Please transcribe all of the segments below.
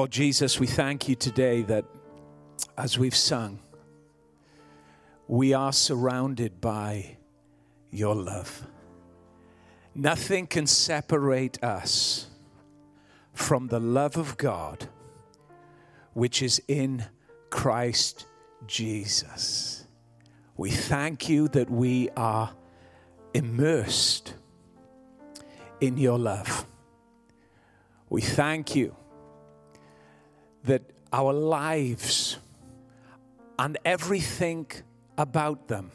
Lord Jesus, we thank you today that as we've sung, we are surrounded by your love. Nothing can separate us from the love of God which is in Christ Jesus. We thank you that we are immersed in your love. We thank you that our lives and everything about them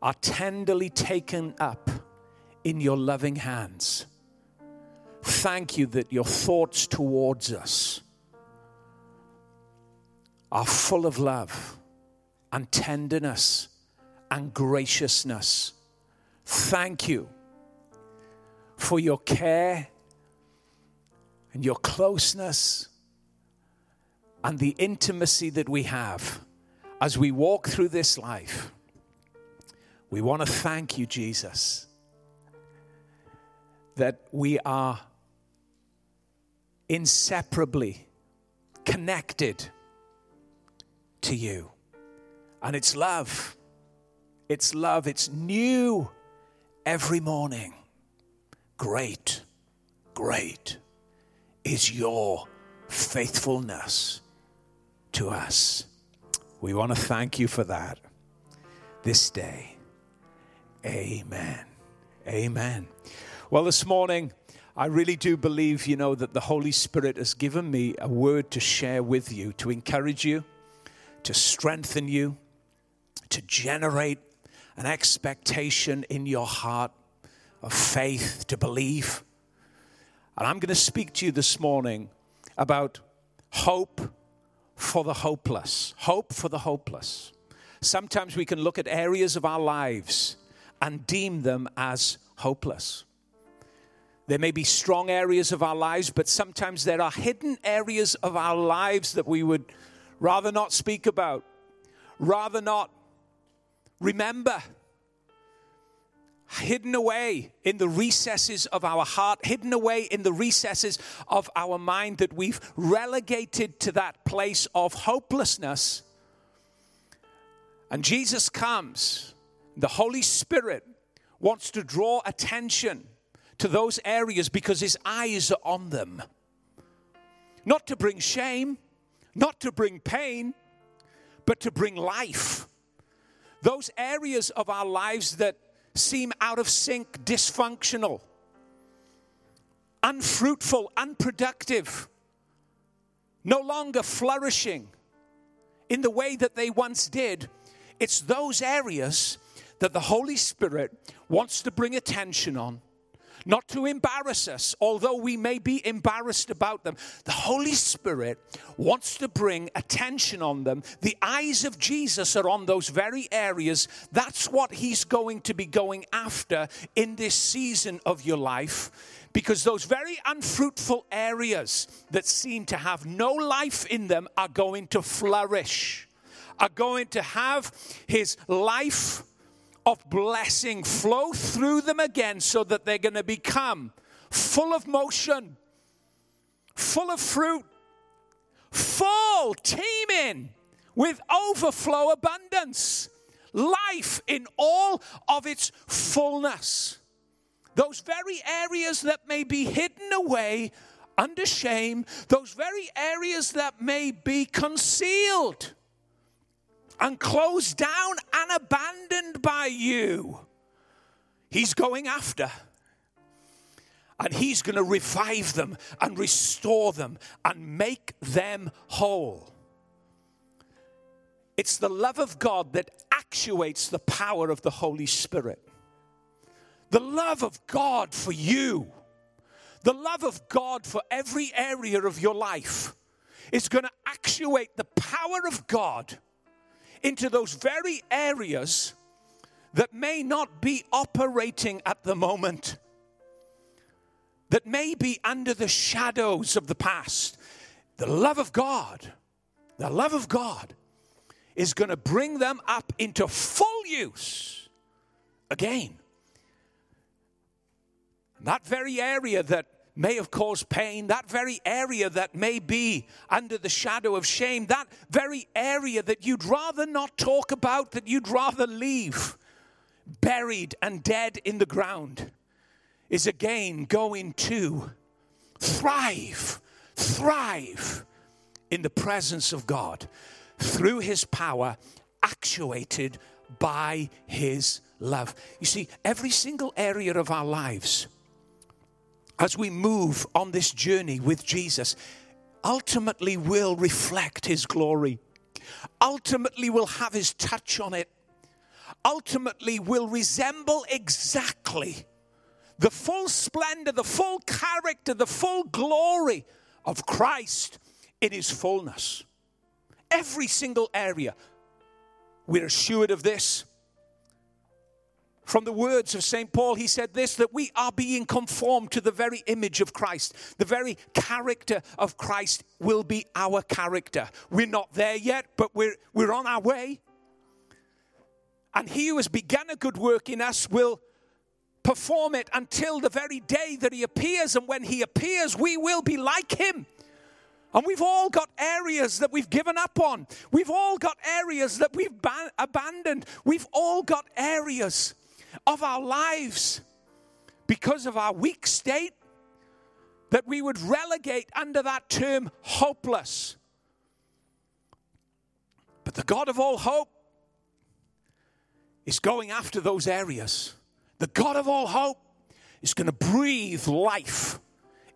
are tenderly taken up in your loving hands. Thank you that your thoughts towards us are full of love and tenderness and graciousness. Thank you for your care and your closeness and the intimacy that we have as we walk through this life. We want to thank you, Jesus, that we are inseparably connected to you. And it's love. It's love. It's new every morning. Great, great is your faithfulness to us. We want to thank you for that this day. Amen. Amen. Well, this morning, I really do believe, you know, that the Holy Spirit has given me a word to share with you, to encourage you, to strengthen you, to generate an expectation in your heart of faith to believe. And I'm going to speak to you this morning about hope for the hopeless. Hope for the hopeless. Sometimes we can look at areas of our lives and deem them as hopeless. There may be strong areas of our lives, but sometimes there are hidden areas of our lives that we would rather not speak about, rather not remember. Hidden away in the recesses of our heart, hidden away in the recesses of our mind, that we've relegated to that place of hopelessness. And Jesus comes, the Holy Spirit wants to draw attention to those areas because his eyes are on them. Not to bring shame, not to bring pain, but to bring life. Those areas of our lives that seem out of sync, dysfunctional, unfruitful, unproductive, no longer flourishing in the way that they once did. It's those areas that the Holy Spirit wants to bring attention on not to embarrass us, although we may be embarrassed about them. The Holy Spirit wants to bring attention on them. The eyes of Jesus are on those very areas. That's what He's going to be going after in this season of your life. Because those very unfruitful areas that seem to have no life in them are going to flourish, are going to have His life of blessing flow through them again so that they're going to become full of motion, full of fruit, full, teeming with overflow abundance, life in all of its fullness. Those very areas that may be hidden away under shame, those very areas that may be concealed and closed down and abandoned by you, He's going after. And He's going to revive them and restore them and make them whole. It's the love of God that actuates the power of the Holy Spirit. The love of God for you, the love of God for every area of your life is going to actuate the power of God into those very areas that may not be operating at the moment, that may be under the shadows of the past. The love of God, the love of God is going to bring them up into full use again. That very area that may have caused pain, that very area that may be under the shadow of shame, that very area that you'd rather not talk about, that you'd rather leave buried and dead in the ground, is again going to thrive, thrive in the presence of God through His power, actuated by His love. You see, every single area of our lives, as we move on this journey with Jesus, ultimately will reflect His glory, ultimately will have His touch on it, ultimately will resemble exactly the full splendor, the full character, the full glory of Christ in His fullness. Every single area. We're assured of this from the words of St. Paul, he said this that we are being conformed to the very image of Christ. The very character of Christ will be our character. We're not there yet, but we're, we're on our way. And he who has begun a good work in us will perform it until the very day that he appears. And when he appears, we will be like him. And we've all got areas that we've given up on. We've all got areas that we've ban- abandoned. We've all got areas of our lives because of our weak state that we would relegate under that term hopeless. But the God of all hope is going after those areas. The God of all hope is going to breathe life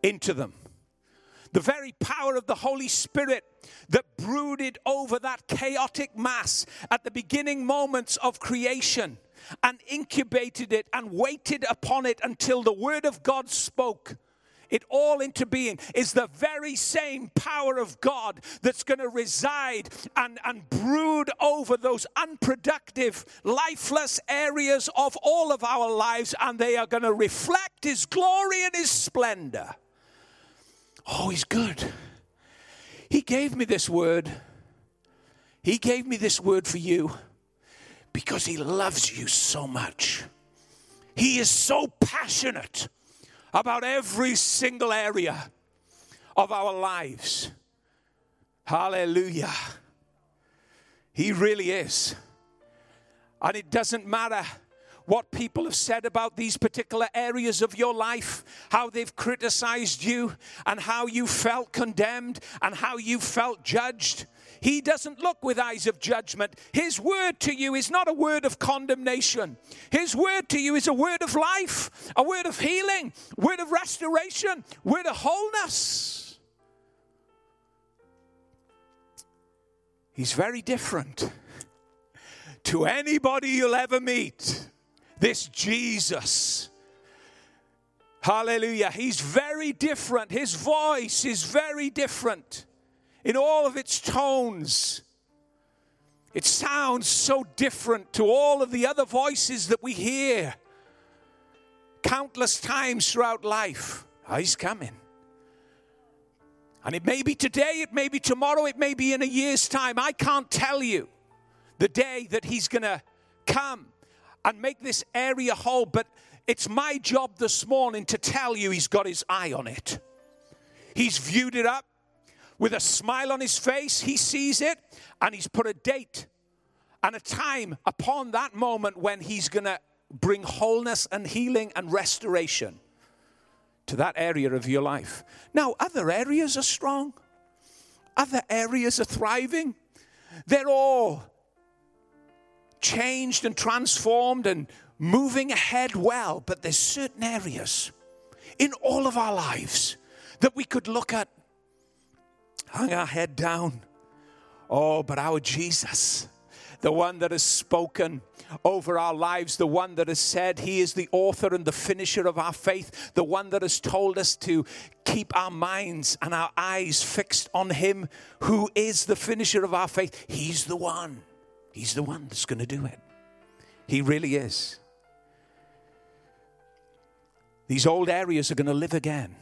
into them. The very power of the Holy Spirit that brooded over that chaotic mass at the beginning moments of creation and incubated it and waited upon it until the word of God spoke it all into being is the very same power of God that's going to reside and, and brood over those unproductive, lifeless areas of all of our lives, and they are going to reflect His glory and His splendor. Oh, He's good. He gave me this word. He gave me this word for you because He loves you so much. He is so passionate about every single area of our lives. Hallelujah. He really is. And it doesn't matter what people have said about these particular areas of your life, how they've criticized you, and how you felt condemned, and how you felt judged. He doesn't look with eyes of judgment. His word to you is not a word of condemnation. His word to you is a word of life, a word of healing, word of restoration, word of wholeness. He's very different to anybody you'll ever meet. This Jesus. Hallelujah. He's very different. His voice is very different in all of its tones. It sounds so different to all of the other voices that we hear countless times throughout life. Oh, he's coming. And it may be today, it may be tomorrow, it may be in a year's time. I can't tell you the day that he's going to come and make this area whole, but it's my job this morning to tell you he's got his eye on it. He's viewed it up, with a smile on his face. He sees it and he's put a date and a time upon that moment when he's going to bring wholeness and healing and restoration to that area of your life. Now, other areas are strong, other areas are thriving. They're all changed and transformed and moving ahead well, but there's certain areas in all of our lives that we could look at hang our head down. Oh, but our Jesus, the one that has spoken over our lives, the one that has said he is the author and the finisher of our faith, the one that has told us to keep our minds and our eyes fixed on him who is the finisher of our faith. He's the one. He's the one that's going to do it. He really is. These old areas are going to live again,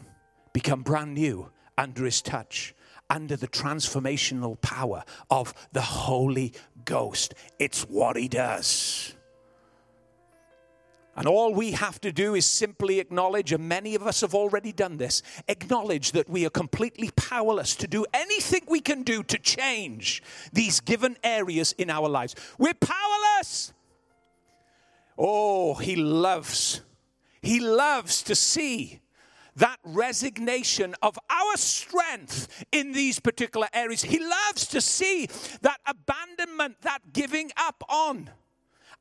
become brand new under his touch under the transformational power of the Holy Ghost. It's what He does. And all we have to do is simply acknowledge, and many of us have already done this, acknowledge that we are completely powerless to do anything we can do to change these given areas in our lives. We're powerless. Oh, he loves, he loves to see that resignation of our strength in these particular areas. He loves to see that abandonment, that giving up on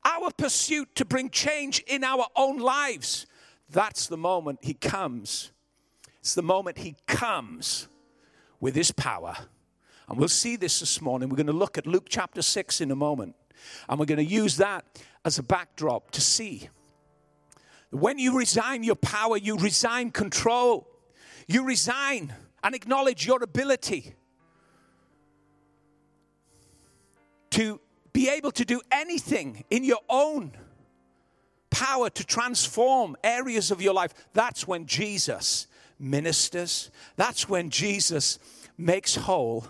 our pursuit to bring change in our own lives. That's the moment He comes. It's the moment He comes with His power. And we'll see this this morning. We're going to look at Luke chapter 6 in a moment. And we're going to use that as a backdrop to see. When you resign your power, you resign control. You resign and acknowledge your ability to be able to do anything in your own power to transform areas of your life, that's when Jesus ministers. That's when Jesus makes whole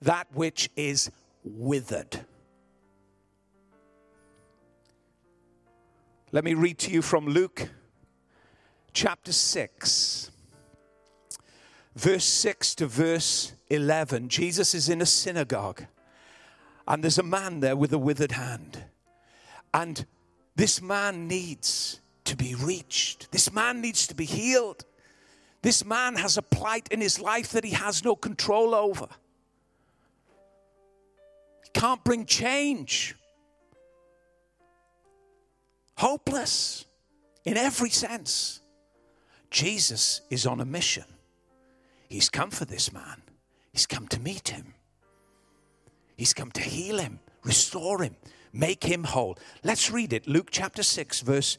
that which is withered. Let me read to you from Luke chapter 6, verse 6 to verse 11. Jesus is in a synagogue and there's a man there with a withered hand. And this man needs to be reached. This man needs to be healed. This man has a plight in his life that he has no control over. He can't bring change. Hopeless in every sense. Jesus is on a mission. He's come for this man, he's come to meet him. He's come to heal him, restore him, make him whole. Let's read it. Luke chapter 6, verse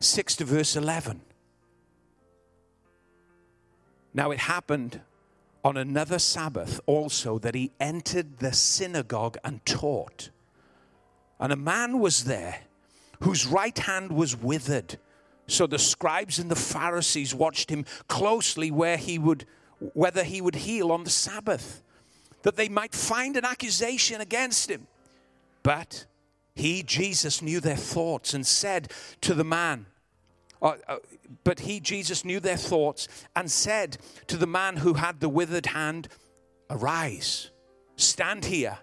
6 to verse 11. Now it happened on another Sabbath also that he entered the synagogue and taught. And a man was there whose right hand was withered. So the scribes and the Pharisees watched him closely where he would whether he would heal on the Sabbath that they might find an accusation against him. But he, Jesus, knew their thoughts and said to the man, uh, uh, but he, Jesus, knew their thoughts and said to the man who had the withered hand, Arise, stand here.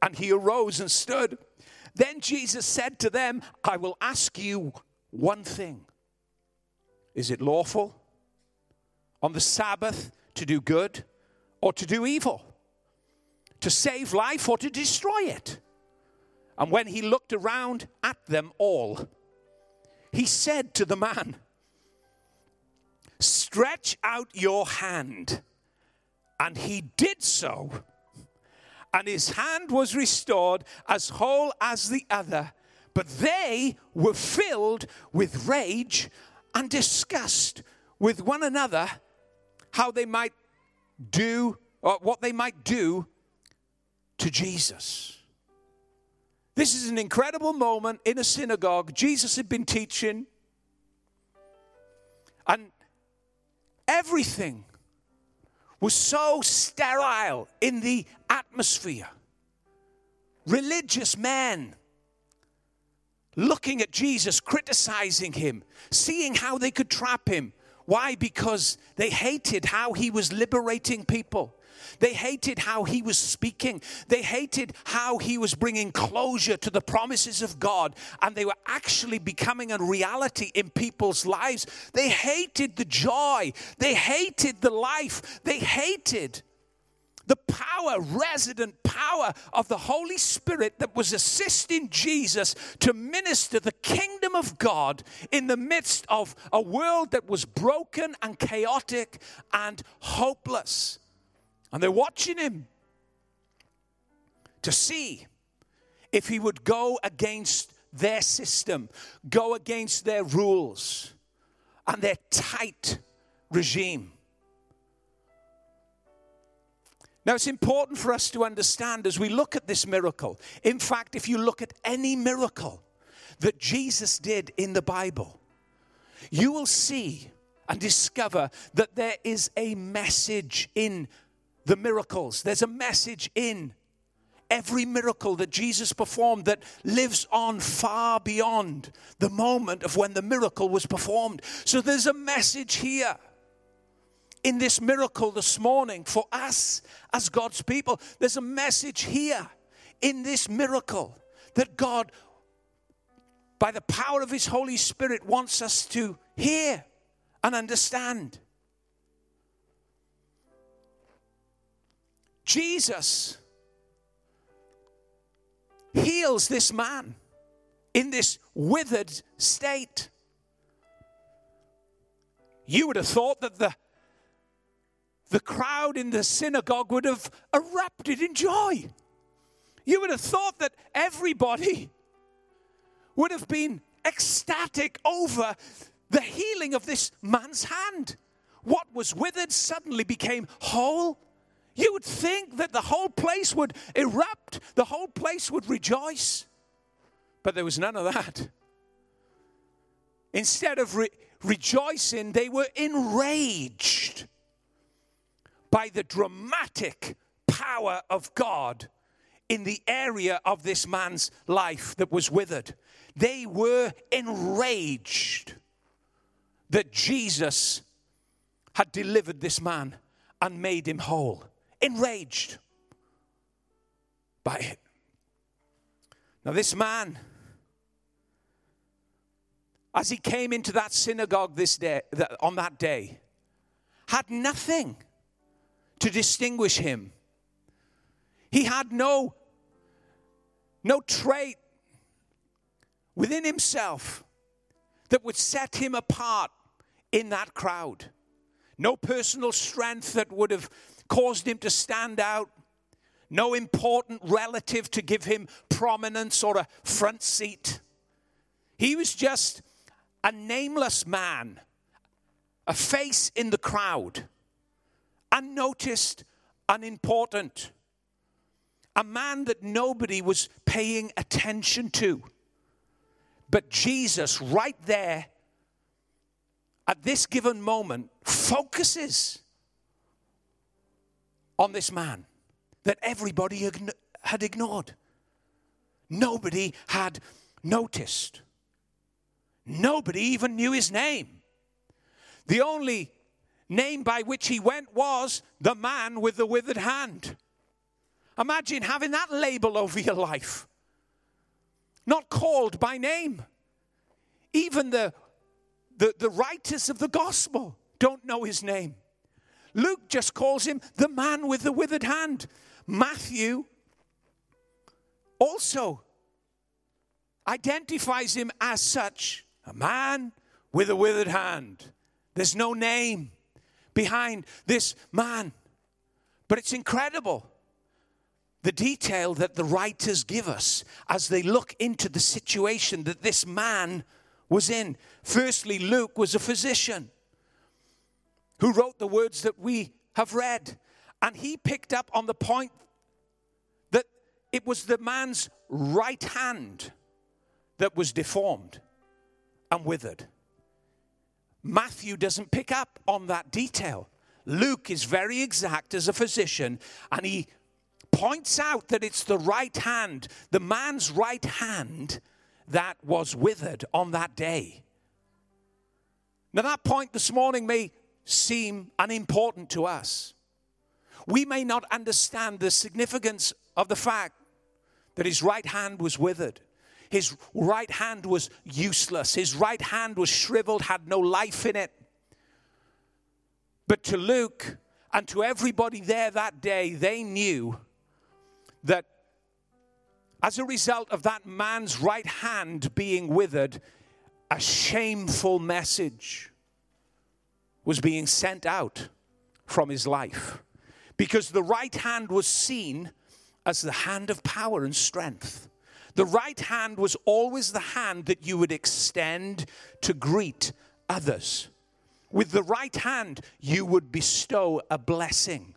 And he arose and stood. Then Jesus said to them, I will ask you one thing Is it lawful on the Sabbath to do good or to do evil? To save life or to destroy it. And when he looked around at them all, he said to the man, Stretch out your hand. And he did so. And his hand was restored as whole as the other. But they were filled with rage and disgust with one another how they might do, or what they might do to Jesus. This is an incredible moment in a synagogue. Jesus had been teaching, and everything was so sterile in the atmosphere. Religious men looking at Jesus, criticizing him, seeing how they could trap him. Why? Because they hated how he was liberating people. They hated how he was speaking. They hated how he was bringing closure to the promises of God. And they were actually becoming a reality in people's lives. They hated the joy. They hated the life. They hated the power, resident power of the Holy Spirit that was assisting Jesus to minister the kingdom of God in the midst of a world that was broken and chaotic and hopeless. And they're watching him to see if he would go against their system, go against their rules and their tight regime. Now, it's important for us to understand as we look at this miracle. In fact, if you look at any miracle that Jesus did in the Bible, you will see and discover that there is a message in the miracles. There's a message in every miracle that Jesus performed that lives on far beyond the moment of when the miracle was performed. So there's a message here in this miracle this morning for us as God's people. There's a message here in this miracle that God, by the power of His Holy Spirit, wants us to hear and understand. Jesus heals this man in this withered state. You would have thought that the, the crowd in the synagogue would have erupted in joy. You would have thought that everybody would have been ecstatic over the healing of this man's hand. What was withered suddenly became whole. You would think that the whole place would erupt, the whole place would rejoice. But there was none of that. Instead of re- rejoicing, they were enraged by the dramatic power of God in the area of this man's life that was withered. They were enraged that Jesus had delivered this man and made him whole enraged by it. Now, this man, as he came into that synagogue this day, on that day, had nothing to distinguish him. He had no, no trait within himself that would set him apart in that crowd. No personal strength that would have caused him to stand out, no important relative to give him prominence or a front seat. He was just a nameless man, a face in the crowd, unnoticed, unimportant, a man that nobody was paying attention to. But Jesus, right there, at this given moment, focuses on this man that everybody had ignored. Nobody had noticed. Nobody even knew his name. The only name by which he went was the man with the withered hand. Imagine having that label over your life. Not called by name. Even the, the, the writers of the gospel don't know his name. Luke just calls him the man with the withered hand. Matthew also identifies him as such a man with a withered hand. There's no name behind this man. But it's incredible the detail that the writers give us as they look into the situation that this man was in. Firstly, Luke was a physician who wrote the words that we have read. And he picked up on the point that it was the man's right hand that was deformed and withered. Matthew doesn't pick up on that detail. Luke is very exact as a physician, and he points out that it's the right hand, the man's right hand, that was withered on that day. Now, that point this morning may seem unimportant to us. We may not understand the significance of the fact that his right hand was withered. His right hand was useless. His right hand was shriveled, had no life in it. But to Luke and to everybody there that day, they knew that as a result of that man's right hand being withered, a shameful message was being sent out from his life because the right hand was seen as the hand of power and strength. The right hand was always the hand that you would extend to greet others. With the right hand, you would bestow a blessing.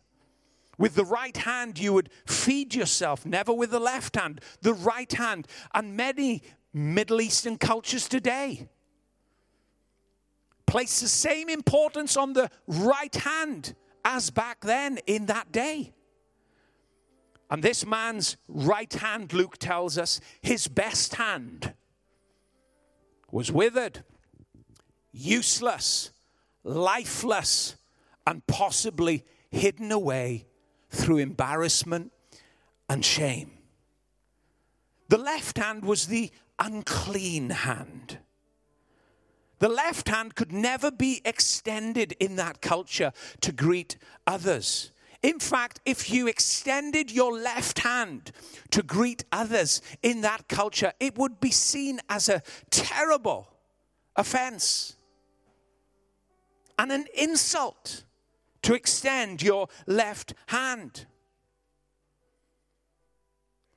With the right hand, you would feed yourself, never with the left hand. The right hand. And many Middle Eastern cultures today place the same importance on the right hand as back then in that day. And this man's right hand, Luke tells us, his best hand was withered, useless, lifeless, and possibly hidden away through embarrassment and shame. The left hand was the unclean hand. The left hand could never be extended in that culture to greet others. In fact, if you extended your left hand to greet others in that culture, it would be seen as a terrible offense and an insult to extend your left hand.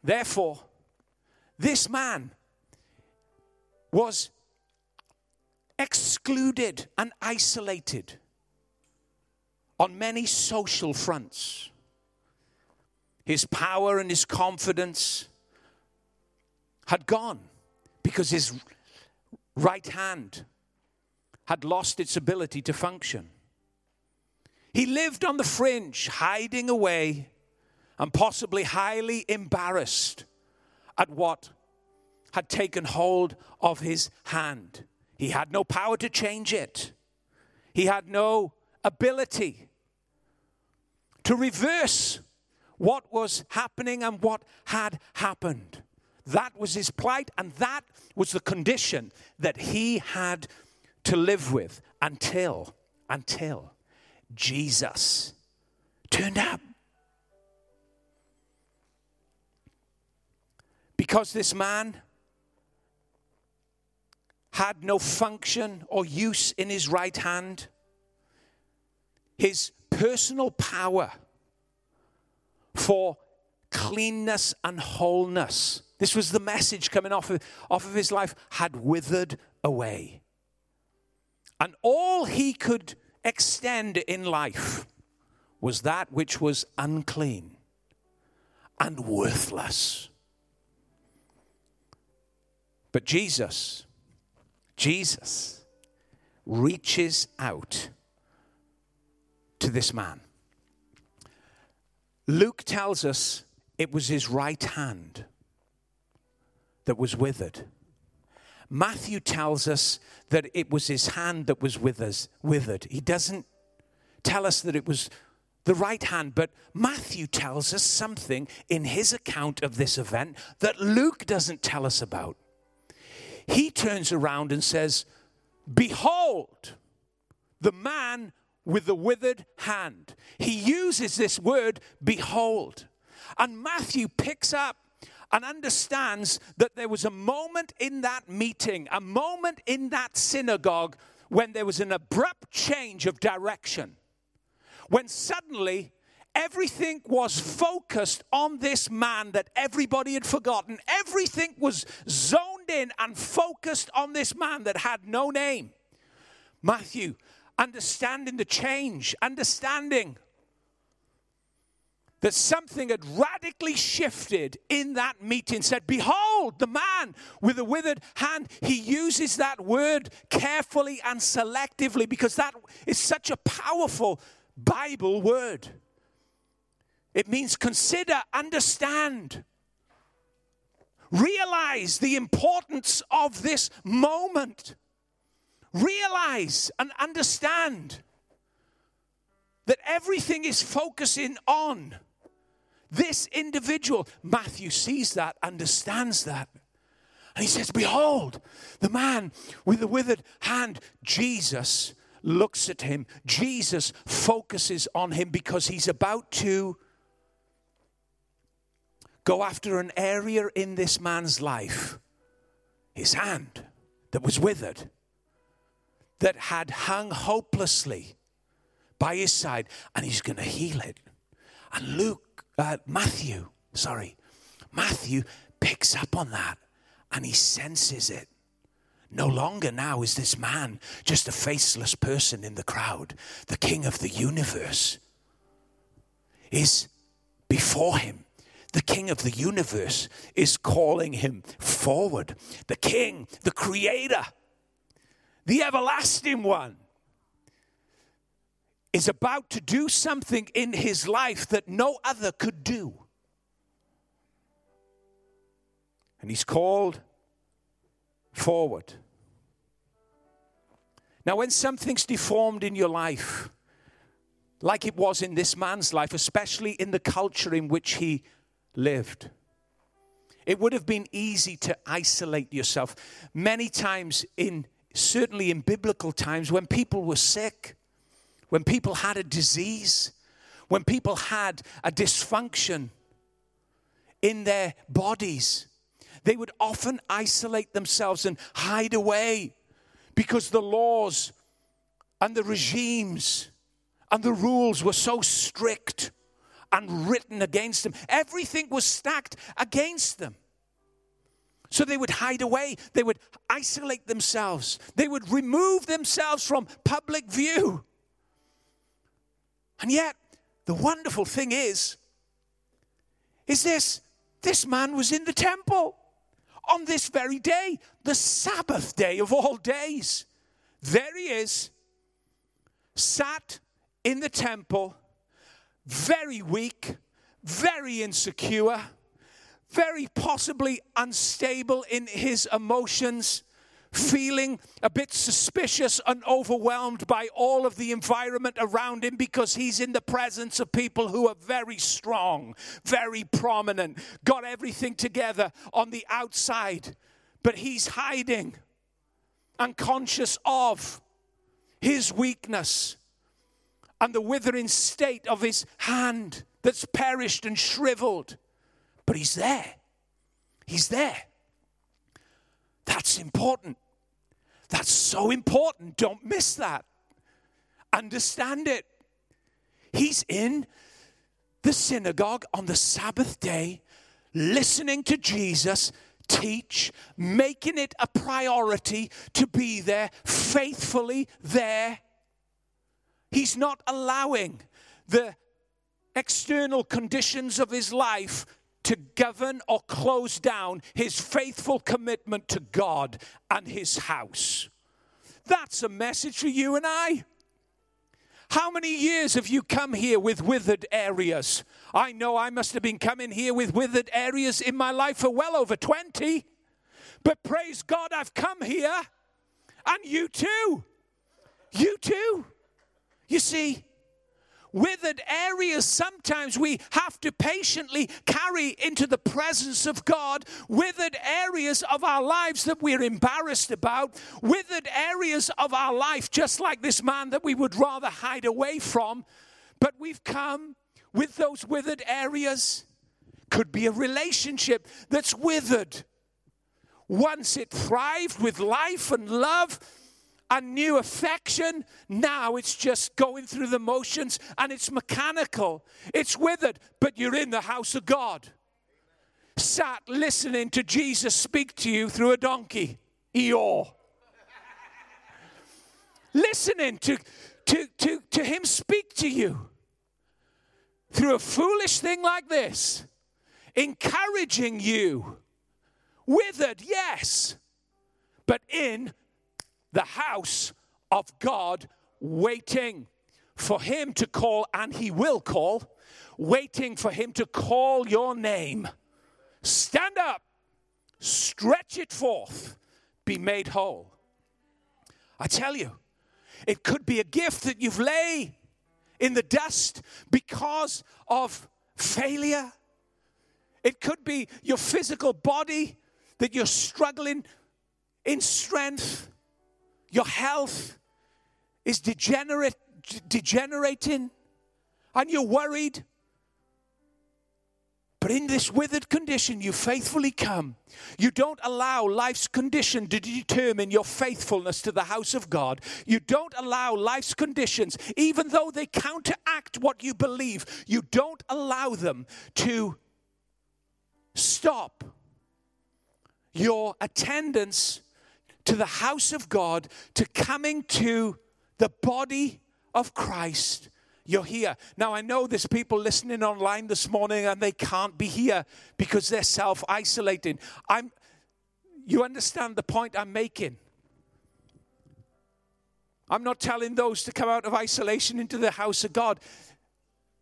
Therefore, this man was excluded and isolated on many social fronts. His power and his confidence had gone because his right hand had lost its ability to function. He lived on the fringe, hiding away and possibly highly embarrassed at what had taken hold of his hand. He had no power to change it, he had no ability to reverse what was happening and what had happened. That was his plight, and that was the condition that he had to live with until, until Jesus turned up. Because this man had no function or use in his right hand, his personal power for cleanness and wholeness. This was the message coming off of, off of his life, had withered away. And all he could extend in life was that which was unclean and worthless. But Jesus, Jesus reaches out to this man. Luke tells us it was his right hand that was withered. Matthew tells us that it was his hand that was withered. He doesn't tell us that it was the right hand, but Matthew tells us something in his account of this event that Luke doesn't tell us about. He turns around and says, Behold, the man with the withered hand. He uses this word, behold. And Matthew picks up and understands that there was a moment in that meeting, a moment in that synagogue when there was an abrupt change of direction. When suddenly everything was focused on this man that everybody had forgotten. Everything was zoned in and focused on this man that had no name. Matthew understanding the change, understanding that something had radically shifted in that meeting said behold the man with the withered hand he uses that word carefully and selectively because that is such a powerful bible word it means consider understand realize the importance of this moment realize and understand that everything is focusing on this individual. Matthew sees that, understands that. And he says, Behold, the man with the withered hand, Jesus looks at him. Jesus focuses on him because he's about to go after an area in this man's life, his hand that was withered that had hung hopelessly by his side, and he's going to heal it. And Luke, uh, Matthew, sorry, Matthew picks up on that and he senses it. No longer now is this man just a faceless person in the crowd. The king of the universe is before him. The king of the universe is calling him forward. The king, the creator, the everlasting one, is about to do something in his life that no other could do. And he's called forward. Now, when something's deformed in your life, like it was in this man's life, especially in the culture in which he lived, it would have been easy to isolate yourself. Many times, in certainly in biblical times, when people were sick, when people had a disease, when people had a dysfunction in their bodies, they would often isolate themselves and hide away because the laws and the regimes and the rules were so strict and written against them. Everything was stacked against them. So they would hide away, they would isolate themselves, they would remove themselves from public view. And yet, the wonderful thing is, is this this man was in the temple on this very day, the Sabbath day of all days. There he is, sat in the temple, very weak, very insecure, very possibly unstable in his emotions feeling a bit suspicious and overwhelmed by all of the environment around him because he's in the presence of people who are very strong, very prominent, got everything together on the outside, but he's hiding, unconscious of his weakness and the withering state of his hand that's perished and shriveled. But he's there. He's there. That's important. That's so important. Don't miss that. Understand it. He's in the synagogue on the Sabbath day, listening to Jesus teach, making it a priority to be there, faithfully there. He's not allowing the external conditions of his life to govern or close down his faithful commitment to God and his house. That's a message for you and I. How many years have you come here with withered areas? I know I must have been coming here with withered areas in my life for well over 20. But praise God, I've come here. And you too. You too. You see, withered areas sometimes we have to patiently carry into the presence of God, withered areas of our lives that we're embarrassed about, withered areas of our life, just like this man that we would rather hide away from. But we've come with those withered areas. Could be a relationship that's withered. Once it thrived with life and love, a new affection. Now it's just going through the motions and it's mechanical. It's withered, but you're in the house of God. Sat listening to Jesus speak to you through a donkey. Eeyore. listening to, to, to, to him speak to you through a foolish thing like this, encouraging you. Withered, yes, but in the house of God waiting for him to call, and he will call, waiting for him to call your name. Stand up, stretch it forth, be made whole. I tell you, it could be a gift that you've lay in the dust because of failure. It could be your physical body that you're struggling in strength your health is degenerate, degenerating and you're worried. But in this withered condition, you faithfully come. You don't allow life's condition to determine your faithfulness to the house of God. You don't allow life's conditions, even though they counteract what you believe, you don't allow them to stop your attendance to the house of God, to coming to the body of Christ, you're here. Now, I know there's people listening online this morning and they can't be here because they're self isolating. I'm, you understand the point I'm making? I'm not telling those to come out of isolation into the house of God.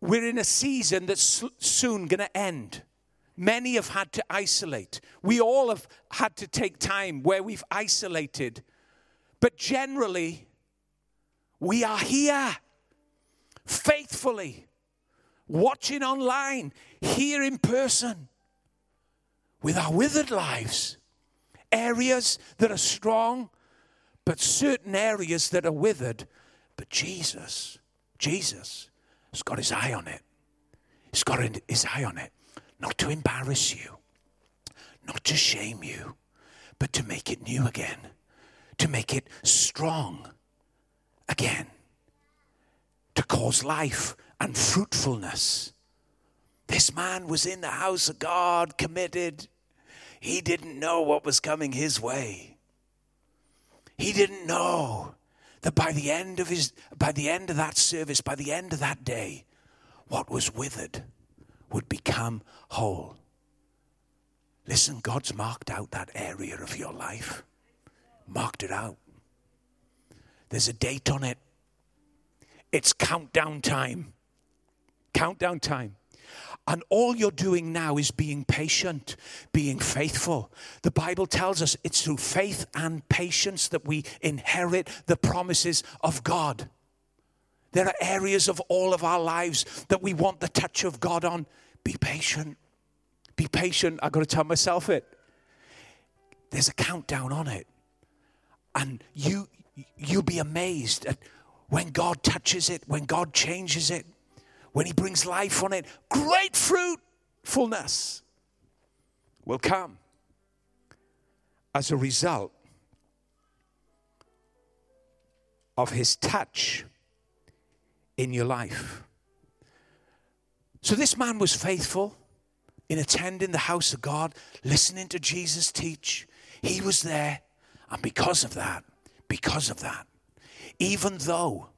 We're in a season that's soon going to end. Many have had to isolate. We all have had to take time where we've isolated. But generally, we are here faithfully, watching online, here in person, with our withered lives. Areas that are strong, but certain areas that are withered. But Jesus, Jesus has got his eye on it. He's got his eye on it. Not to embarrass you, not to shame you, but to make it new again, to make it strong again, to cause life and fruitfulness. This man was in the house of God, committed. He didn't know what was coming his way. He didn't know that by the end of his by the end of that service, by the end of that day, what was withered would become whole. Listen, God's marked out that area of your life. Marked it out. There's a date on it. It's countdown time. Countdown time. And all you're doing now is being patient, being faithful. The Bible tells us it's through faith and patience that we inherit the promises of God. There are areas of all of our lives that we want the touch of God on. Be patient. Be patient. I've got to tell myself it. There's a countdown on it. And you you'll be amazed at when God touches it, when God changes it, when He brings life on it. Great fruitfulness will come as a result of His touch in your life. So this man was faithful in attending the house of God, listening to Jesus teach. He was there. And because of that, because of that, even though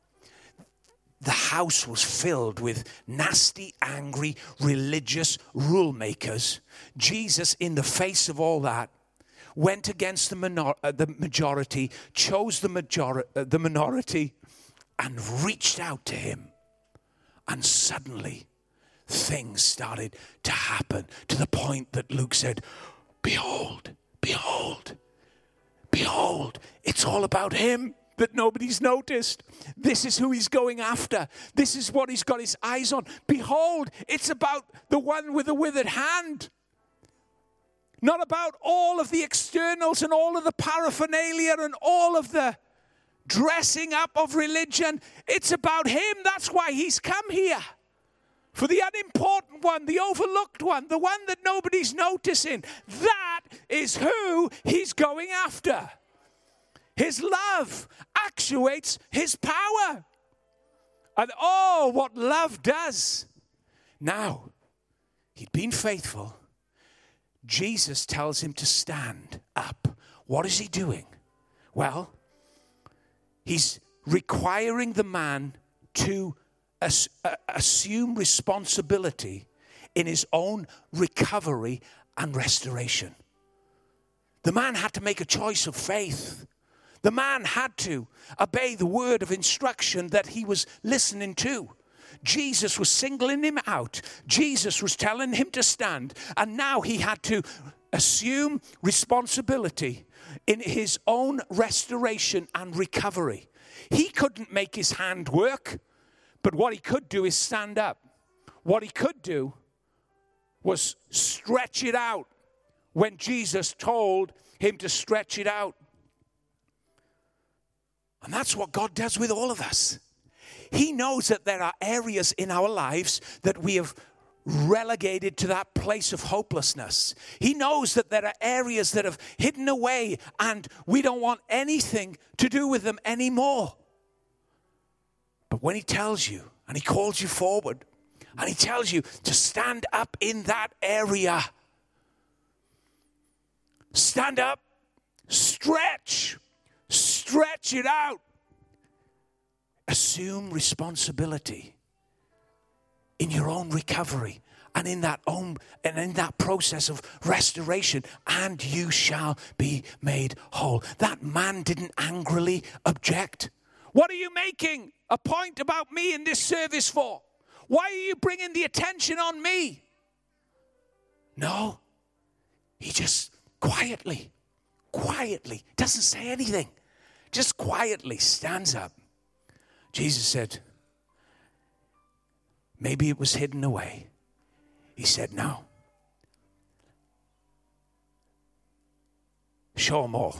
the house was filled with nasty, angry, religious rule makers, Jesus, in the face of all that, went against the, minor- uh, the majority, chose the, major- uh, the minority, and reached out to him. And suddenly, things started to happen to the point that Luke said, Behold, behold, behold, it's all about him that nobody's noticed. This is who he's going after. This is what he's got his eyes on. Behold, it's about the one with the withered hand. Not about all of the externals and all of the paraphernalia and all of the dressing up of religion. It's about him. That's why he's come here. For the unimportant one, the overlooked one, the one that nobody's noticing. That is who he's going after. His love actuates his power. And oh, what love does. Now, he'd been faithful. Jesus tells him to stand up. What is he doing? Well, He's requiring the man to as, assume responsibility in his own recovery and restoration. The man had to make a choice of faith. The man had to obey the word of instruction that he was listening to. Jesus was singling him out. Jesus was telling him to stand. And now he had to assume responsibility in his own restoration and recovery. He couldn't make his hand work, but what he could do is stand up. What he could do was stretch it out when Jesus told him to stretch it out. And that's what God does with all of us. He knows that there are areas in our lives that we have relegated to that place of hopelessness. He knows that there are areas that have hidden away and we don't want anything to do with them anymore. But when He tells you and He calls you forward and He tells you to stand up in that area, stand up, stretch, stretch it out, assume responsibility in your own recovery and in that own and in that process of restoration and you shall be made whole that man didn't angrily object what are you making a point about me in this service for why are you bringing the attention on me No. He just quietly, quietly, doesn't say anything, just quietly stands up. Jesus said, Maybe it was hidden away. He said, No. Show them all.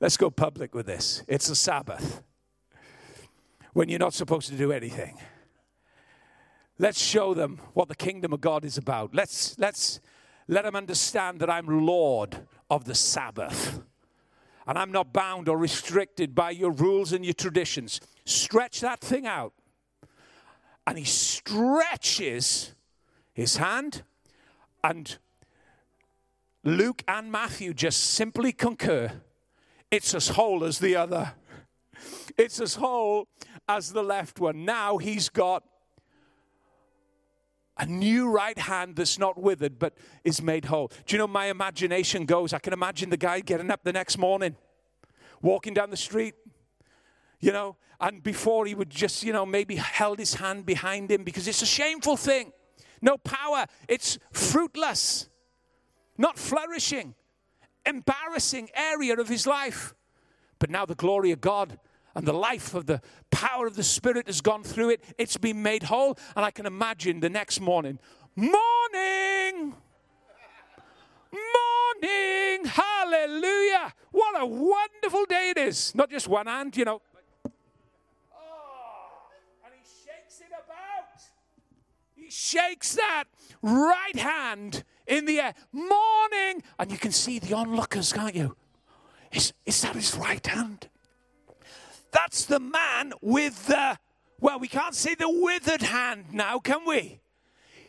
Let's go public with this. It's a Sabbath when you're not supposed to do anything. Let's show them what the kingdom of God is about. Let's, let's let them understand that I'm Lord of the Sabbath. And I'm not bound or restricted by your rules and your traditions. Stretch that thing out. And he stretches his hand, and Luke and Matthew just simply concur it's as whole as the other. It's as whole as the left one. Now he's got a new right hand that's not withered but is made whole. Do you know my imagination goes? I can imagine the guy getting up the next morning, walking down the street, you know, and before he would just, you know, maybe held his hand behind him because it's a shameful thing. No power. It's fruitless, not flourishing embarrassing area of his life. But now the glory of God and the life of the power of the Spirit has gone through it. It's been made whole. And I can imagine the next morning, morning, morning, hallelujah. What a wonderful day it is. Not just one hand, you know. Shakes that right hand in the air. Morning! And you can see the onlookers, can't you? Is, is that his right hand? That's the man with the, well, we can't see the withered hand now, can we?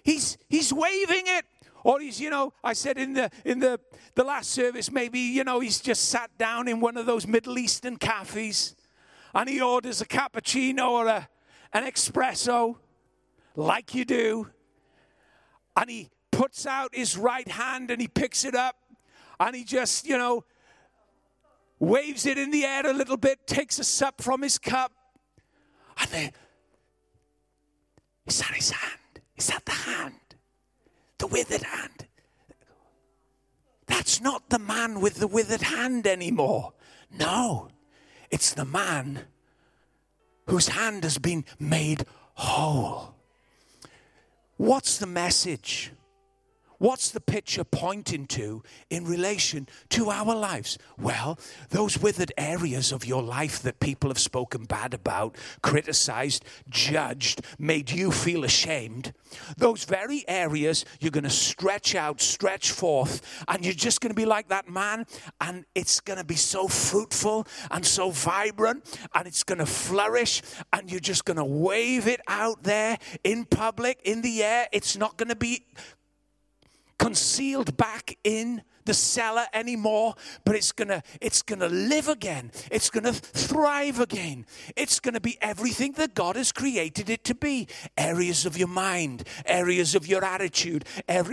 He's, he's waving it. Or he's, you know, I said in the in the, the last service, maybe, you know, he's just sat down in one of those Middle Eastern cafes and he orders a cappuccino or a, an espresso, like you do. And he puts out his right hand and he picks it up and he just, you know, waves it in the air a little bit, takes a sup from his cup. And then, is that his hand? Is that the hand? The withered hand? That's not the man with the withered hand anymore. No, it's the man whose hand has been made whole. What's the message? What's the picture pointing to in relation to our lives? Well, those withered areas of your life that people have spoken bad about, criticized, judged, made you feel ashamed, those very areas you're going to stretch out, stretch forth, and you're just going to be like that man, and it's going to be so fruitful and so vibrant, and it's going to flourish, and you're just going to wave it out there in public, in the air. It's not going to be concealed back in the cellar anymore but it's gonna it's gonna live again. It's gonna thrive again. It's gonna be everything that god has created it to be. Areas of your mind areas of your attitude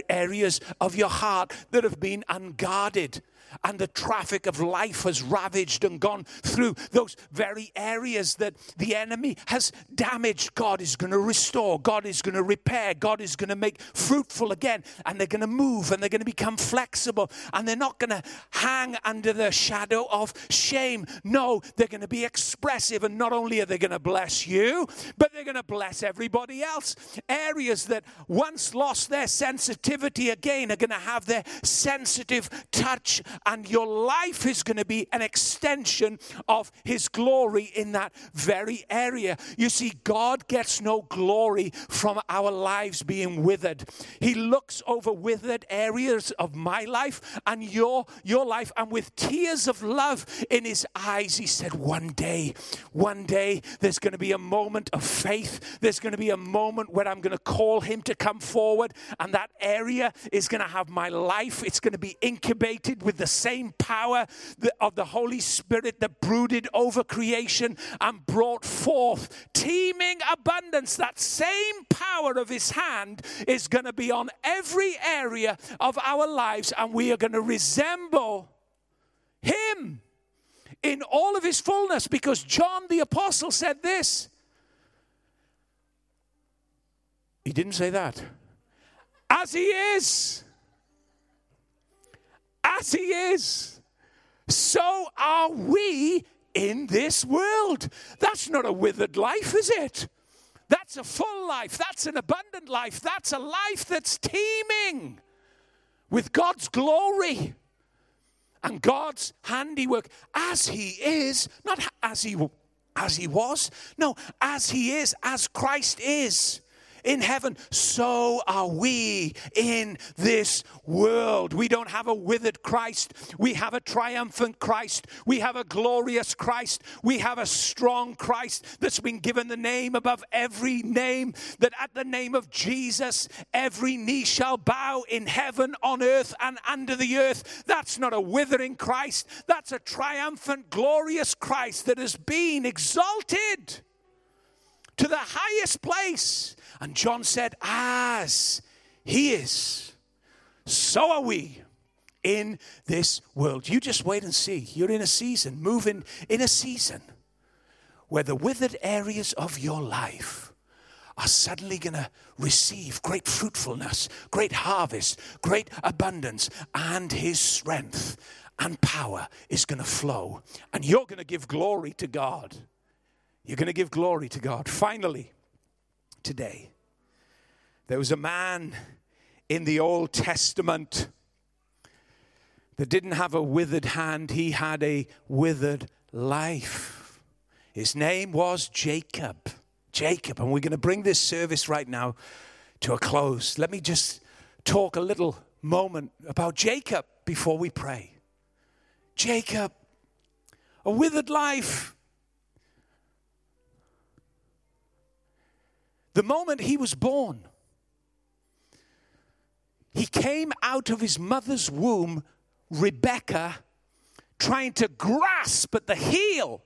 areas of your heart that have been unguarded and the traffic of life has ravaged and gone through those very areas that the enemy has damaged, God is going to restore, God is going to repair, God is going to make fruitful again, and they're going to move and they're going to become flexible and they're not going to hang under the shadow of shame. No, they're going to be expressive, and not only are they going to bless you, but they're going to bless everybody else. Areas that once lost their sensitivity again are going to have their sensitive touch and your life is going to be an extension of His glory in that very area. You see, God gets no glory from our lives being withered. He looks over withered areas of my life and your, your life, and with tears of love in His eyes, He said, One day, one day, there's going to be a moment of faith. There's going to be a moment where I'm going to call Him to come forward, and that area is going to have my life. It's going to be incubated with the same power of the Holy Spirit that brooded over creation and brought forth teeming abundance. That same power of His hand is going to be on every area of our lives, and we are going to resemble Him in all of His fullness because John the Apostle said this. He didn't say that. as he is, as he is, so are we in this world. That's not a withered life, is it? That's a full life. That's an abundant life. That's a life that's teeming with God's glory and God's handiwork as He is, not as He as He was, no, as He is, as Christ is in heaven, so are we in this world. We don't have a withered Christ. We have a triumphant Christ. We have a glorious Christ. We have a strong Christ that's been given the name above every name, that at the name of Jesus, every knee shall bow in heaven, on earth, and under the earth. That's not a withering Christ. That's a triumphant, glorious Christ that has been exalted to the highest place. And John said, As he is, so are we in this world. You just wait and see. You're in a season, moving in a season where the withered areas of your life are suddenly going to receive great fruitfulness, great harvest, great abundance, and his strength and power is going to flow. And you're going to give glory to God. You're going to give glory to God. Finally, today, there was a man in the Old Testament that didn't have a withered hand, he had a withered life. His name was Jacob. Jacob. And we're going to bring this service right now to a close. Let me just talk a little moment about Jacob before we pray. Jacob, a withered life. The moment he was born, he came out of his mother's womb, Rebecca, trying to grasp at the heel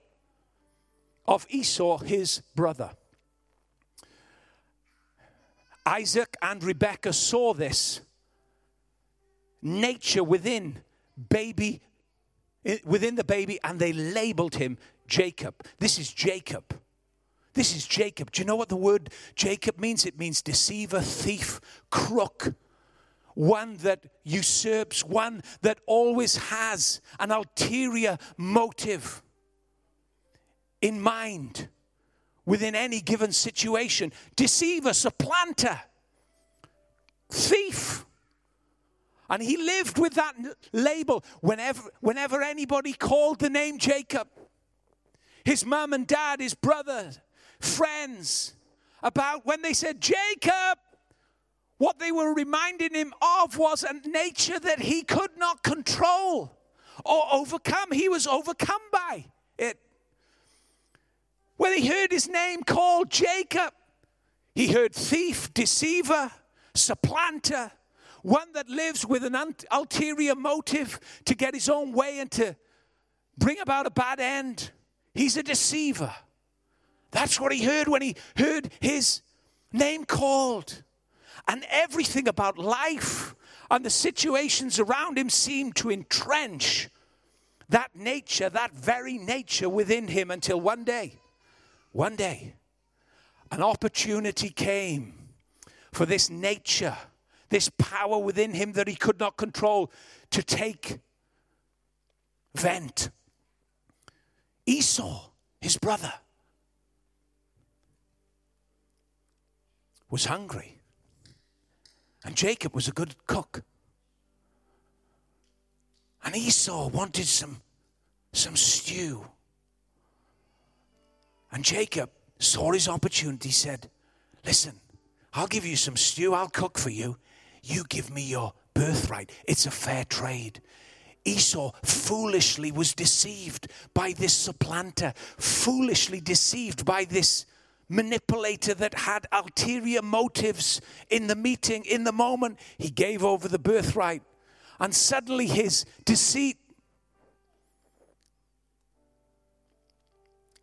of Esau, his brother. Isaac and Rebecca saw this nature within baby eh, within the baby and they labeled him Jacob. This is Jacob. This is Jacob. Do you know what the word Jacob means? It means deceiver, thief, crook, one that usurps, one that always has an ulterior motive in mind within any given situation. Deceiver, supplanter, thief. And he lived with that label whenever, whenever anybody called the name Jacob. His mom and dad, his brothers, friends about when they said, Jacob, what they were reminding him of was a nature that he could not control or overcome. He was overcome by it. When he heard his name called Jacob, he heard thief, deceiver, supplanter, one that lives with an ulterior motive to get his own way and to bring about a bad end. He's a deceiver. That's what he heard when he heard his name called. And everything about life and the situations around him seemed to entrench that nature, that very nature within him until one day, one day, an opportunity came for this nature, this power within him that he could not control, to take vent. Esau, his brother, was hungry. And Jacob was a good cook. And Esau wanted some, some stew. And Jacob saw his opportunity, said, Listen, I'll give you some stew, I'll cook for you. You give me your birthright. It's a fair trade. Esau foolishly was deceived by this supplanter, foolishly deceived by this manipulator that had ulterior motives in the meeting, in the moment, he gave over the birthright. And suddenly his deceit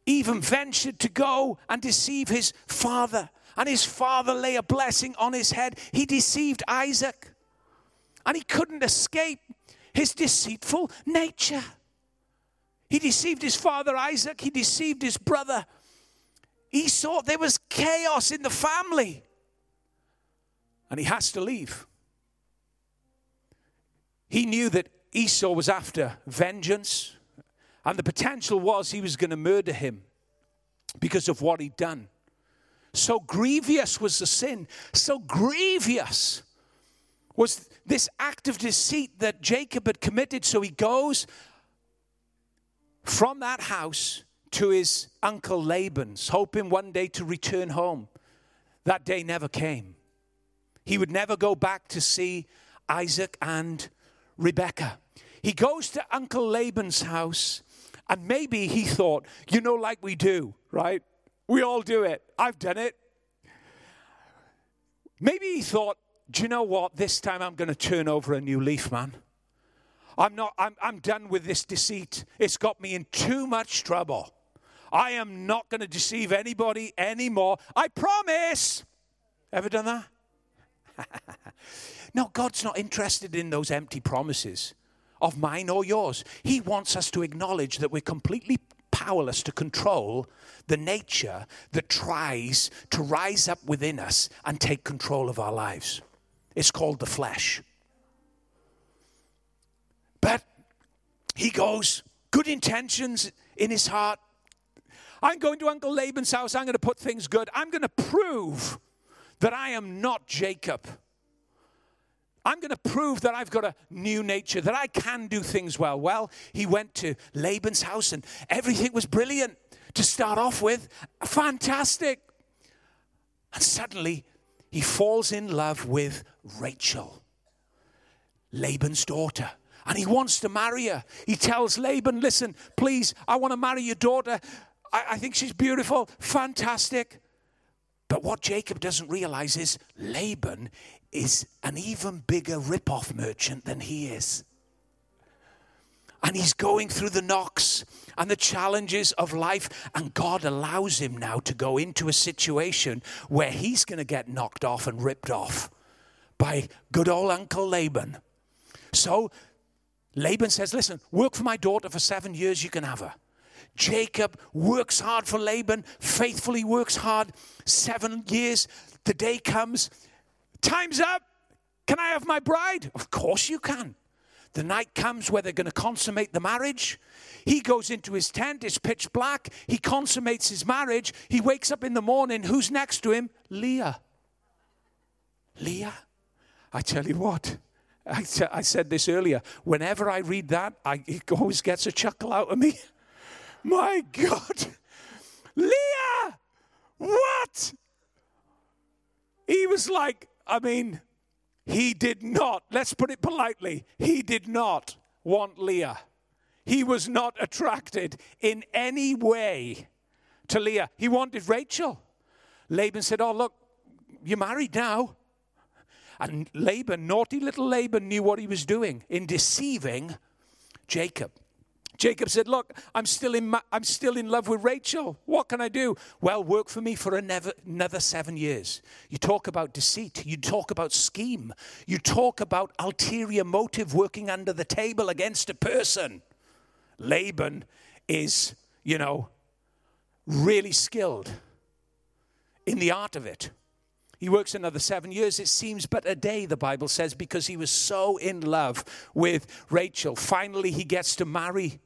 even ventured to go and deceive his father. And his father lay a blessing on his head. He deceived Isaac. And he couldn't escape his deceitful nature. He deceived his father Isaac. He deceived his brother Esau, there was chaos in the family. And he has to leave. he knew that Esau was after vengeance, and the potential was he was going to murder him because of what he'd done. So grievous was the sin, so grievous was this act of deceit that Jacob had committed. So he goes from that house to his uncle Laban's, hoping one day to return home. That day never came. He would never go back to see Isaac and Rebekah. He goes to Uncle Laban's house, and maybe he thought, you know, like we do, right? We all do it. I've done it. Maybe he thought, do you know what? This time I'm going to turn over a new leaf, man. I'm not, I'm, I'm done with this deceit. It's got me in too much trouble. I am not going to deceive anybody anymore. I promise. Ever done that? no, God's not interested in those empty promises of mine or yours. He wants us to acknowledge that we're completely powerless to control the nature that tries to rise up within us and take control of our lives. It's called the flesh. But he goes, good intentions in his heart. I'm going to Uncle Laban's house. I'm going to put things good. I'm going to prove that I am not Jacob. I'm going to prove that I've got a new nature, that I can do things well. Well, he went to Laban's house and everything was brilliant to start off with. Fantastic. And suddenly he falls in love with Rachel, Laban's daughter. And he wants to marry her. He tells Laban, Listen, please, I want to marry your daughter. I, I think she's beautiful, fantastic. But what Jacob doesn't realize is Laban is an even bigger rip-off merchant than he is. And he's going through the knocks and the challenges of life. And God allows him now to go into a situation where he's going to get knocked off and ripped off by good old Uncle Laban. So Laban says, Listen, work for my daughter for seven years, you can have her. Jacob works hard for Laban, faithfully works hard. Seven years, the day comes, time's up. Can I have my bride? Of course you can. The night comes where they're going to consummate the marriage. He goes into his tent, it's pitch black. He consummates his marriage. He wakes up in the morning. Who's next to him? Leah. Leah? I tell you what, I, t- I said this earlier. Whenever I read that, I, it always gets a chuckle out of me. My God. Leah! What? He was like, I mean, he did not, let's put it politely, he did not want Leah. He was not attracted in any way to Leah. He wanted Rachel. Laban said, Oh, look, you're married now. And Laban, naughty little Laban, knew what he was doing in deceiving Jacob. Jacob said, Look, I'm still, in I'm still in love with Rachel. What can I do? Well, work for me for another, another seven years. You talk about deceit. You talk about scheme. You talk about ulterior motive working under the table against a person. Laban is, you know, really skilled in the art of it. He works another seven years. It seems but a day, the Bible says, because he was so in love with Rachel. Finally, he gets to marry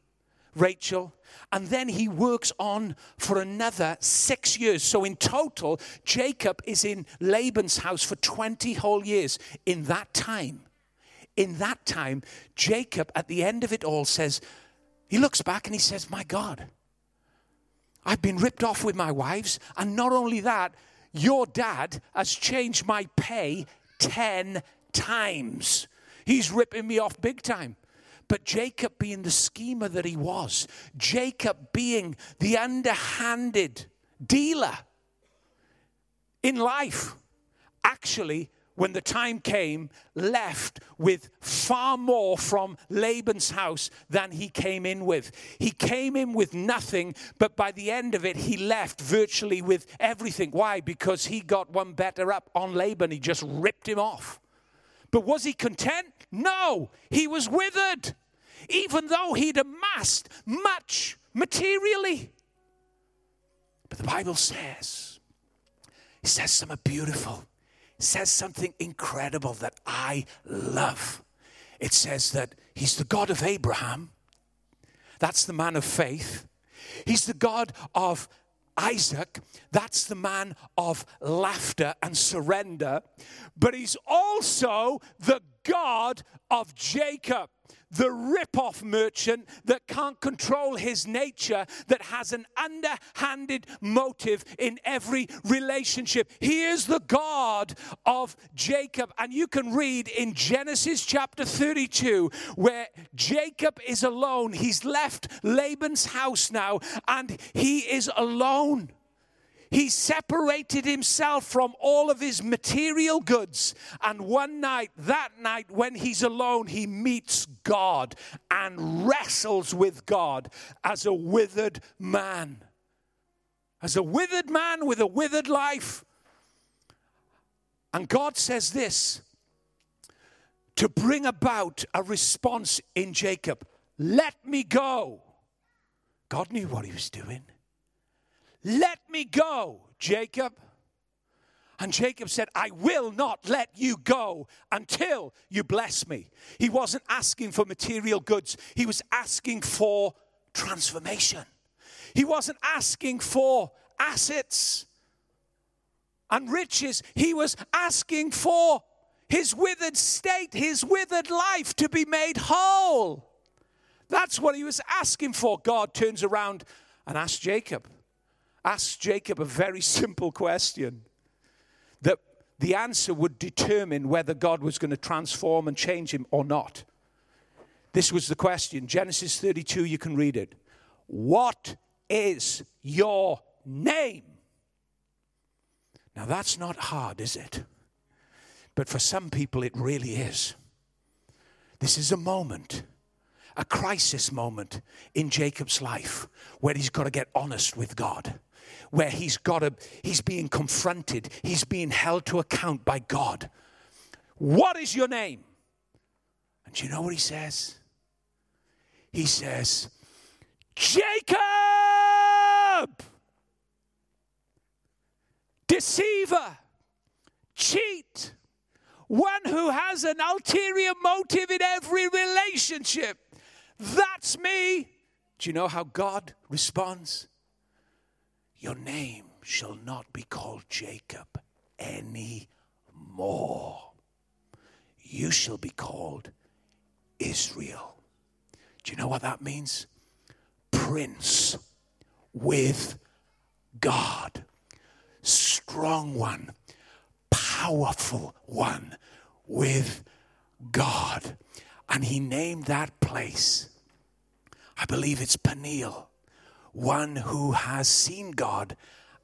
Rachel. And then he works on for another six years. So in total, Jacob is in Laban's house for 20 whole years. In that time, in that time, Jacob, at the end of it all, says, he looks back and he says, My God, I've been ripped off with my wives. And not only that, your dad has changed my pay 10 times. He's ripping me off big time. But Jacob, being the schemer that he was, Jacob being the underhanded dealer in life, actually when the time came, left with far more from Laban's house than he came in with. He came in with nothing, but by the end of it, he left virtually with everything. Why? Because he got one better up on Laban. He just ripped him off. But was he content? No, he was withered, even though he'd amassed much materially. But the Bible says, it says something beautiful it says something incredible that I love. it says that He's the God of Abraham. That's the man of faith. He's the God of Isaac, that's the man of laughter and surrender, but he's also the God of Jacob the rip-off merchant that can't control his nature, that has an underhanded motive in every relationship. He is the God of Jacob. And you can read in Genesis chapter 32 where Jacob is alone. He's left Laban's house now and he is alone. He separated himself from all of his material goods. And one night, that night, when he's alone, he meets God and wrestles with God as a withered man. As a withered man with a withered life. And God says this to bring about a response in Jacob let me go. God knew what he was doing. Let me go, Jacob. And Jacob said, I will not let you go until you bless me. He wasn't asking for material goods, he was asking for transformation. He wasn't asking for assets and riches, he was asking for his withered state, his withered life to be made whole. That's what he was asking for. God turns around and asks Jacob, asked Jacob a very simple question that the answer would determine whether God was going to transform and change him or not. This was the question. Genesis 32, you can read it. What is your name? Now, that's not hard, is it? But for some people, it really is. This is a moment a crisis moment in Jacob's life where he's got to get honest with God where he's got a he's being confronted, he's being held to account by God. What is your name? And you know what he says? He says, Jacob, deceiver, cheat, one who has an ulterior motive in every relationship. That's me. Do you know how God responds? Your name shall not be called Jacob any more. You shall be called Israel. Do you know what that means? Prince with God. Strong one, powerful one with God. And he named that place, I believe it's Peniel one who has seen God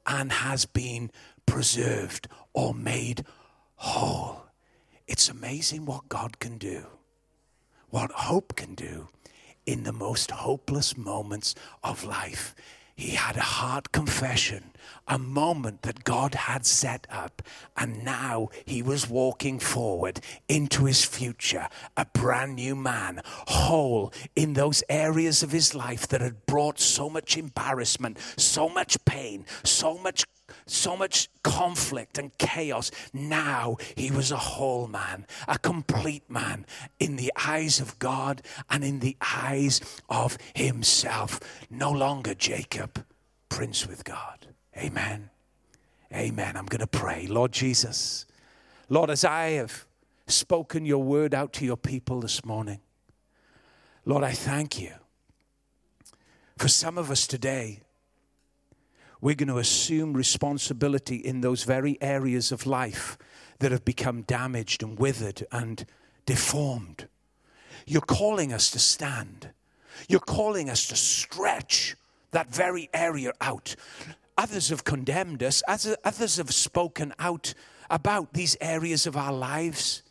and has been preserved or made whole. It's amazing what God can do, what hope can do in the most hopeless moments of life. He had a heart confession, a moment that God had set up, and now he was walking forward into his future, a brand new man, whole in those areas of his life that had brought so much embarrassment, so much pain, so much so much conflict and chaos. Now he was a whole man, a complete man in the eyes of God and in the eyes of himself. No longer Jacob, prince with God. Amen. Amen. I'm going to pray. Lord Jesus, Lord, as I have spoken your word out to your people this morning, Lord, I thank you. For some of us today, we're going to assume responsibility in those very areas of life that have become damaged and withered and deformed. You're calling us to stand. You're calling us to stretch that very area out. Others have condemned us, others have spoken out about these areas of our lives.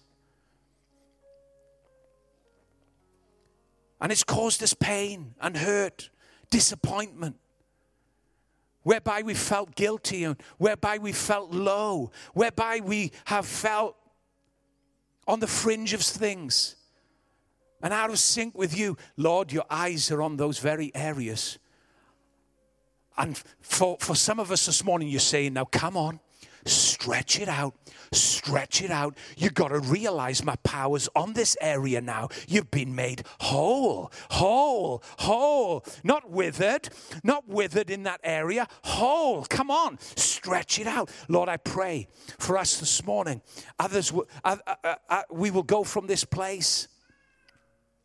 And it's caused us pain and hurt, disappointment whereby we felt guilty and whereby we felt low, whereby we have felt on the fringe of things and out of sync with you. Lord, your eyes are on those very areas. And for, for some of us this morning, you're saying, now come on, stretch it out, stretch it out. You've got to realize my power's on this area now. You've been made whole, whole, whole. Not withered, not withered in that area, whole. Come on, stretch it out. Lord, I pray for us this morning. Others, uh, uh, uh, we will go from this place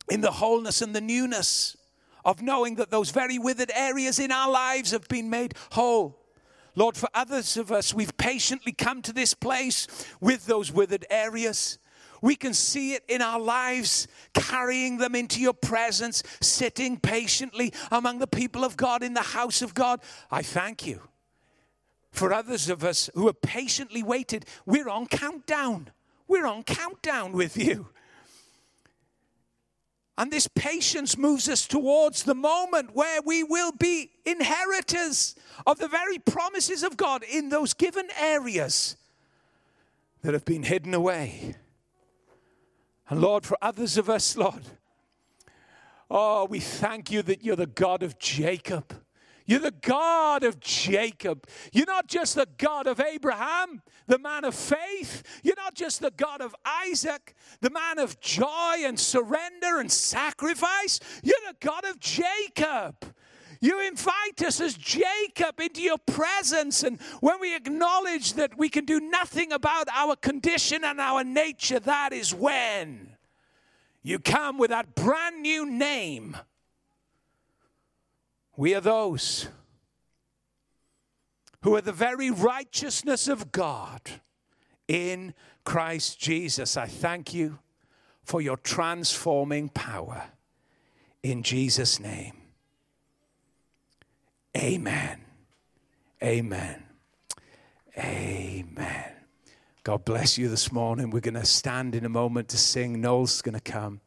in the wholeness and the newness of knowing that those very withered areas in our lives have been made whole. Lord, for others of us, we've patiently come to this place with those withered areas. We can see it in our lives, carrying them into your presence, sitting patiently among the people of God in the house of God. I thank you. For others of us who have patiently waited, we're on countdown. We're on countdown with you. And this patience moves us towards the moment where we will be inheritors of the very promises of God in those given areas that have been hidden away. And Lord, for others of us, Lord, oh, we thank you that you're the God of Jacob. You're the God of Jacob. You're not just the God of Abraham, the man of faith. You're not just the God of Isaac, the man of joy and surrender and sacrifice. You're the God of Jacob. You invite us as Jacob into your presence. And when we acknowledge that we can do nothing about our condition and our nature, that is when you come with that brand new name we are those who are the very righteousness of God in Christ Jesus. I thank you for your transforming power in Jesus' name. Amen. Amen. Amen. God bless you this morning. We're going to stand in a moment to sing. Noel's going to come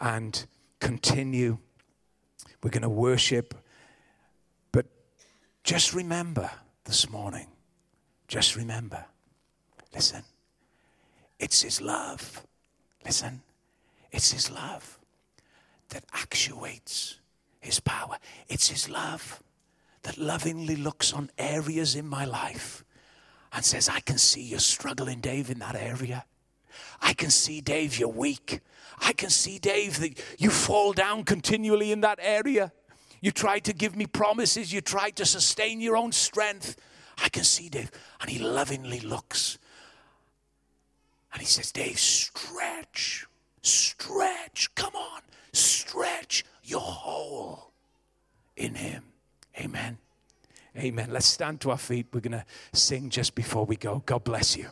and continue. We're going to worship. Just remember this morning, just remember, listen, it's His love. Listen, it's His love that actuates His power. It's His love that lovingly looks on areas in my life and says, I can see you're struggling, Dave, in that area. I can see, Dave, you're weak. I can see, Dave, that you fall down continually in that area. You tried to give me promises. You tried to sustain your own strength. I can see Dave. And he lovingly looks. And he says, Dave, stretch, stretch. Come on, stretch your whole in him. Amen. Amen. Let's stand to our feet. We're going to sing just before we go. God bless you.